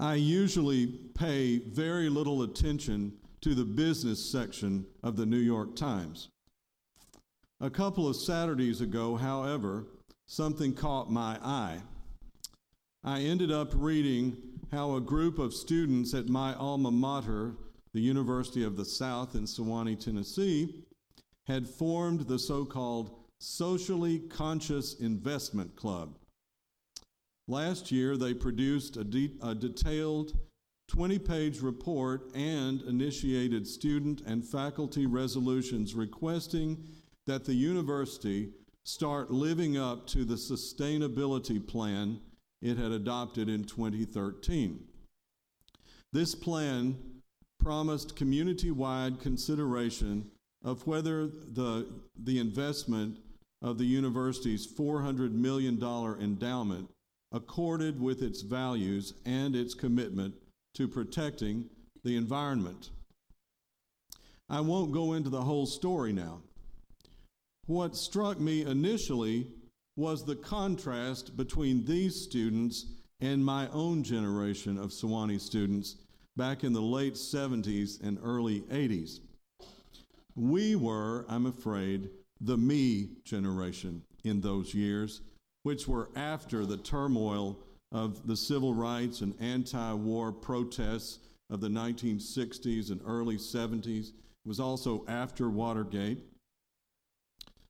I usually pay very little attention to the business section of the New York Times. A couple of Saturdays ago, however, something caught my eye. I ended up reading how a group of students at my alma mater, the University of the South in Sewanee, Tennessee, had formed the so called Socially Conscious Investment Club. Last year, they produced a, de- a detailed 20 page report and initiated student and faculty resolutions requesting that the university start living up to the sustainability plan it had adopted in 2013. This plan promised community wide consideration of whether the, the investment of the university's $400 million endowment accorded with its values and its commitment to protecting the environment. I won't go into the whole story now. What struck me initially was the contrast between these students and my own generation of Sewanee students back in the late 70s and early 80s. We were, I'm afraid, the me generation in those years, which were after the turmoil of the civil rights and anti war protests of the 1960s and early 70s. It was also after Watergate.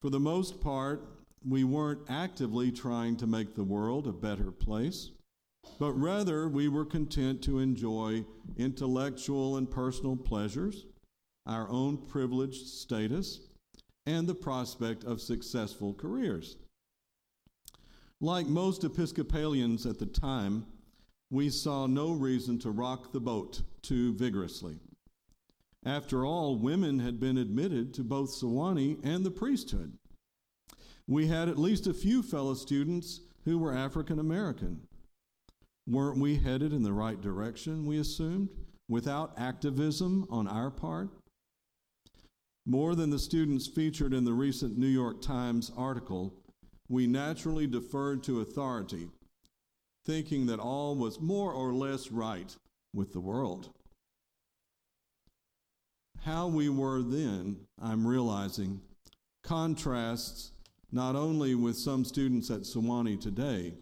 For the most part, we weren't actively trying to make the world a better place, but rather we were content to enjoy intellectual and personal pleasures, our own privileged status, and the prospect of successful careers. Like most Episcopalians at the time, we saw no reason to rock the boat too vigorously. After all, women had been admitted to both Sewanee and the priesthood. We had at least a few fellow students who were African American. Weren't we headed in the right direction, we assumed, without activism on our part? More than the students featured in the recent New York Times article, we naturally deferred to authority, thinking that all was more or less right with the world. How we were then, I'm realizing, contrasts not only with some students at Sewanee today,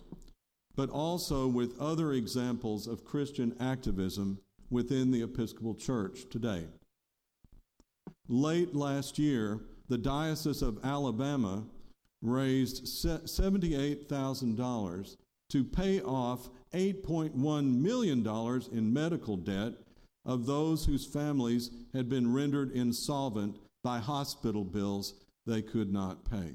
but also with other examples of Christian activism within the Episcopal Church today. Late last year, the Diocese of Alabama raised $78,000 to pay off $8.1 million in medical debt of those whose families had been rendered insolvent by hospital bills they could not pay.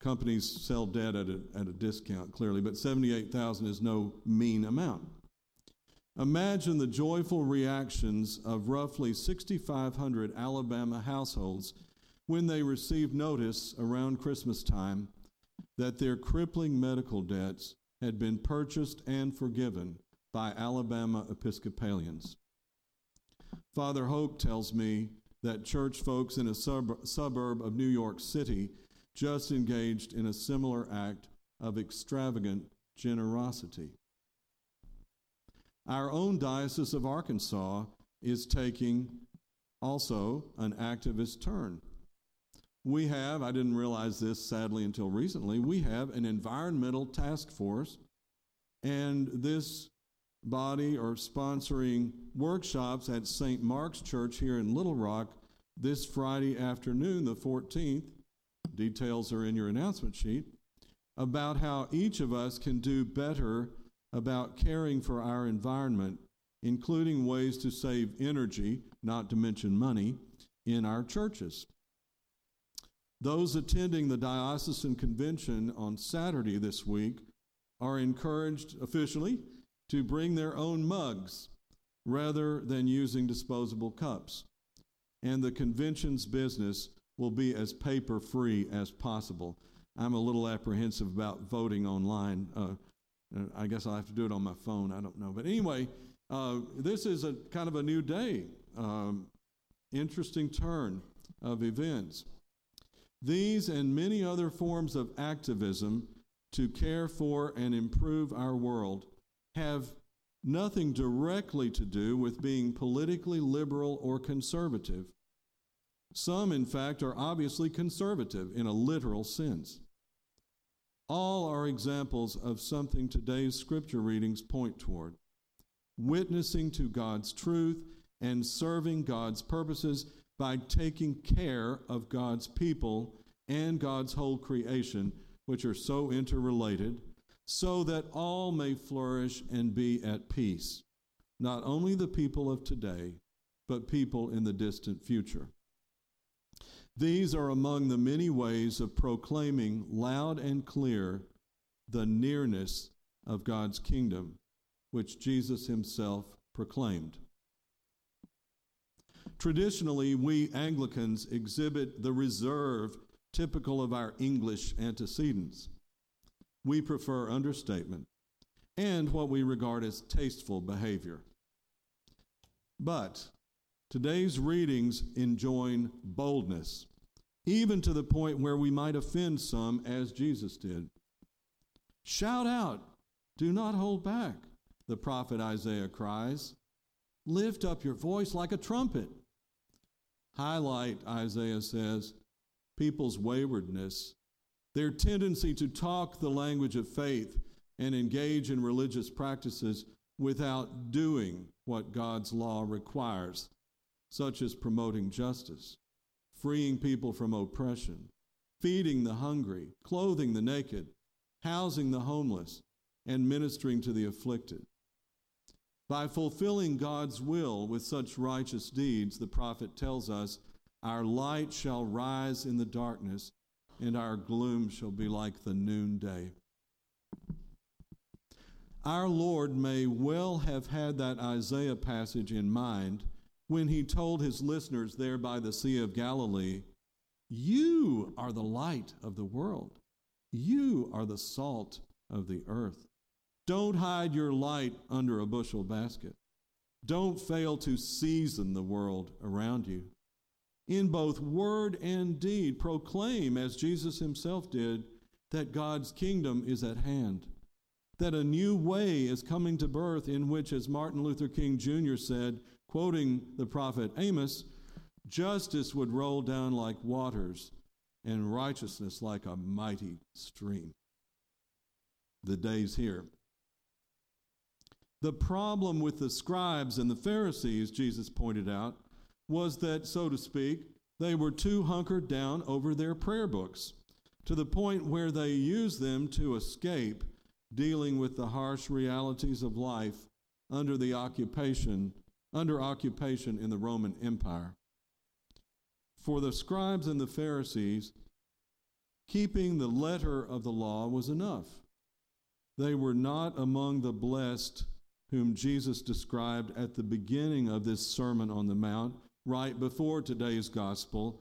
Companies sell debt at a, at a discount, clearly, but 78,000 is no mean amount. Imagine the joyful reactions of roughly 6,500 Alabama households when they received notice around Christmas time that their crippling medical debts had been purchased and forgiven by Alabama Episcopalians. Father Hope tells me that church folks in a sub- suburb of New York City just engaged in a similar act of extravagant generosity. Our own Diocese of Arkansas is taking also an activist turn. We have, I didn't realize this sadly until recently, we have an environmental task force, and this body are sponsoring workshops at St. Mark's Church here in Little Rock this Friday afternoon, the 14th. Details are in your announcement sheet about how each of us can do better about caring for our environment, including ways to save energy, not to mention money, in our churches. Those attending the diocesan convention on Saturday this week are encouraged officially to bring their own mugs rather than using disposable cups. And the convention's business will be as paper free as possible. I'm a little apprehensive about voting online. Uh, I guess I'll have to do it on my phone. I don't know. But anyway, uh, this is a kind of a new day. Um, interesting turn of events. These and many other forms of activism to care for and improve our world have nothing directly to do with being politically liberal or conservative. Some, in fact, are obviously conservative in a literal sense. All are examples of something today's scripture readings point toward witnessing to God's truth and serving God's purposes by taking care of God's people and God's whole creation, which are so interrelated, so that all may flourish and be at peace, not only the people of today, but people in the distant future. These are among the many ways of proclaiming loud and clear the nearness of God's kingdom, which Jesus himself proclaimed. Traditionally, we Anglicans exhibit the reserve typical of our English antecedents. We prefer understatement and what we regard as tasteful behavior. But today's readings enjoin boldness, even to the point where we might offend some as Jesus did. Shout out, do not hold back, the prophet Isaiah cries. Lift up your voice like a trumpet highlight, Isaiah says, people's waywardness, their tendency to talk the language of faith and engage in religious practices without doing what God's law requires, such as promoting justice, freeing people from oppression, feeding the hungry, clothing the naked, housing the homeless, and ministering to the afflicted. By fulfilling God's will with such righteous deeds, the prophet tells us, our light shall rise in the darkness, and our gloom shall be like the noonday. Our Lord may well have had that Isaiah passage in mind when he told his listeners there by the Sea of Galilee, You are the light of the world, you are the salt of the earth. Don't hide your light under a bushel basket. Don't fail to season the world around you. In both word and deed, proclaim, as Jesus himself did, that God's kingdom is at hand, that a new way is coming to birth in which, as Martin Luther King Jr. said, quoting the prophet Amos, justice would roll down like waters and righteousness like a mighty stream. The day's here. The problem with the scribes and the Pharisees, Jesus pointed out, was that, so to speak, they were too hunkered down over their prayer books to the point where they used them to escape dealing with the harsh realities of life under the occupation under occupation in the Roman Empire. For the scribes and the Pharisees, keeping the letter of the law was enough. They were not among the blessed whom Jesus described at the beginning of this Sermon on the Mount, right before today's gospel,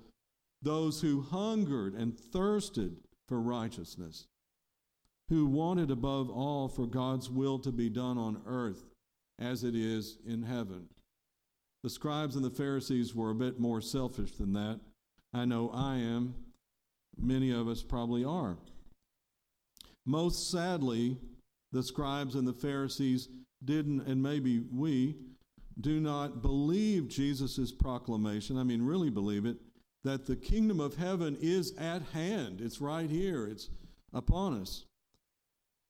those who hungered and thirsted for righteousness, who wanted above all for God's will to be done on earth as it is in heaven. The scribes and the Pharisees were a bit more selfish than that. I know I am. Many of us probably are. Most sadly, the scribes and the Pharisees didn't, and maybe we, do not believe Jesus' proclamation, I mean, really believe it, that the kingdom of heaven is at hand. It's right here, it's upon us.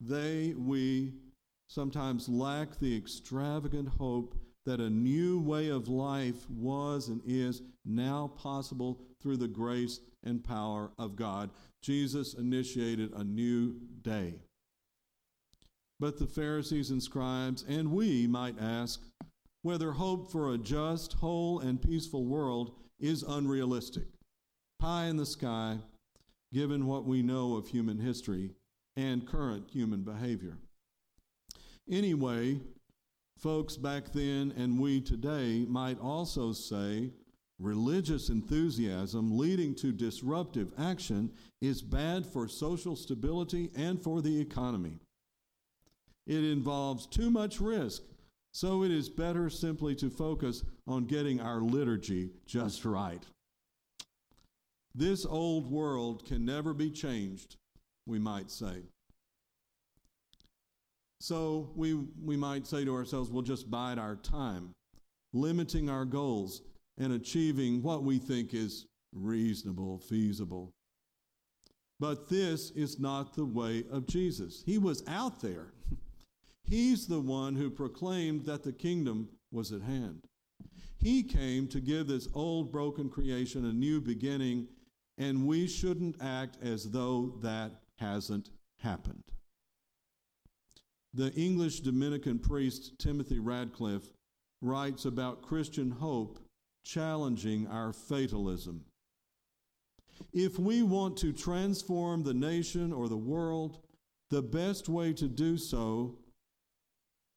They, we, sometimes lack the extravagant hope that a new way of life was and is now possible through the grace and power of God. Jesus initiated a new day. But the Pharisees and scribes, and we might ask, whether hope for a just, whole, and peaceful world is unrealistic, pie in the sky, given what we know of human history and current human behavior. Anyway, folks back then and we today might also say religious enthusiasm leading to disruptive action is bad for social stability and for the economy. It involves too much risk, so it is better simply to focus on getting our liturgy just right. This old world can never be changed, we might say. So we, we might say to ourselves, we'll just bide our time, limiting our goals and achieving what we think is reasonable, feasible. But this is not the way of Jesus. He was out there. He's the one who proclaimed that the kingdom was at hand. He came to give this old broken creation a new beginning, and we shouldn't act as though that hasn't happened. The English Dominican priest Timothy Radcliffe writes about Christian hope challenging our fatalism. If we want to transform the nation or the world, the best way to do so,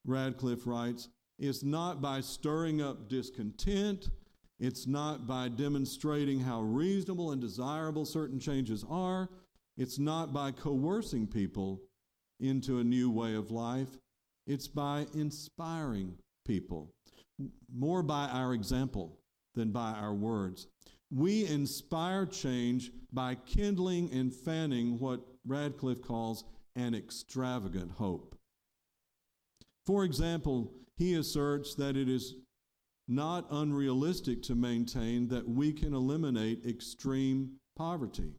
Radcliffe writes, is not by stirring up discontent. It's not by demonstrating how reasonable and desirable certain changes are. It's not by coercing people into a new way of life. It's by inspiring people, more by our example than by our words. We inspire change by kindling and fanning what Radcliffe calls an extravagant hope. For example, he asserts that it is not unrealistic to maintain that we can eliminate extreme poverty.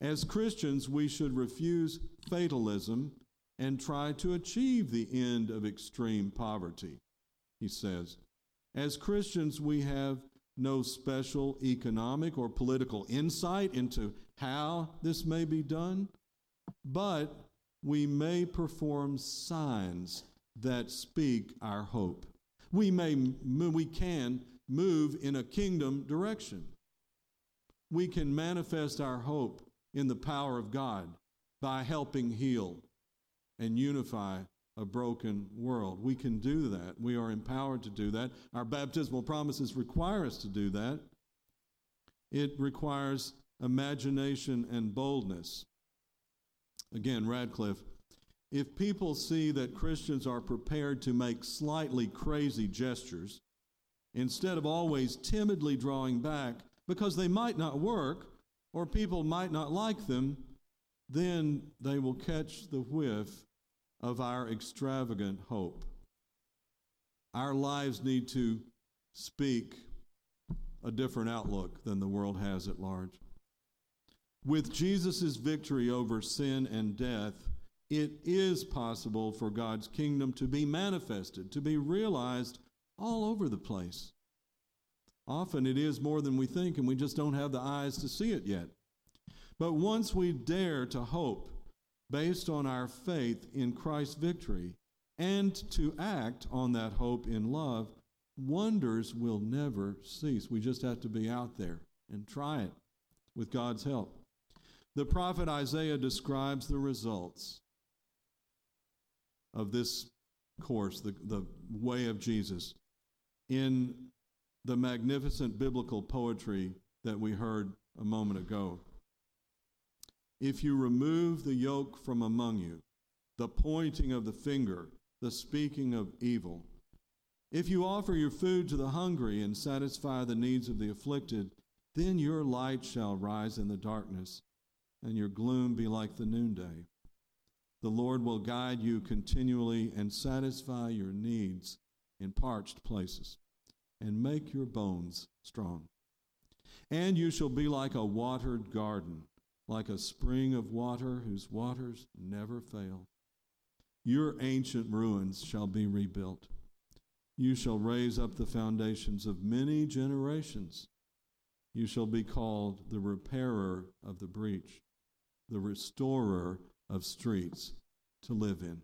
As Christians, we should refuse fatalism and try to achieve the end of extreme poverty, he says. As Christians, we have no special economic or political insight into how this may be done, but we may perform signs that speak our hope. We may we can move in a kingdom direction. We can manifest our hope in the power of God by helping heal and unify a broken world. We can do that. We are empowered to do that. Our baptismal promises require us to do that. It requires imagination and boldness. Again, Radcliffe if people see that Christians are prepared to make slightly crazy gestures, instead of always timidly drawing back because they might not work or people might not like them, then they will catch the whiff of our extravagant hope. Our lives need to speak a different outlook than the world has at large. With Jesus' victory over sin and death, it is possible for God's kingdom to be manifested, to be realized all over the place. Often it is more than we think, and we just don't have the eyes to see it yet. But once we dare to hope based on our faith in Christ's victory and to act on that hope in love, wonders will never cease. We just have to be out there and try it with God's help. The prophet Isaiah describes the results of this course, the, the way of Jesus, in the magnificent biblical poetry that we heard a moment ago. If you remove the yoke from among you, the pointing of the finger, the speaking of evil, if you offer your food to the hungry and satisfy the needs of the afflicted, then your light shall rise in the darkness, and your gloom be like the noonday. The Lord will guide you continually and satisfy your needs in parched places and make your bones strong. And you shall be like a watered garden, like a spring of water whose waters never fail. Your ancient ruins shall be rebuilt. You shall raise up the foundations of many generations. You shall be called the repairer of the breach, the restorer of streets to live in.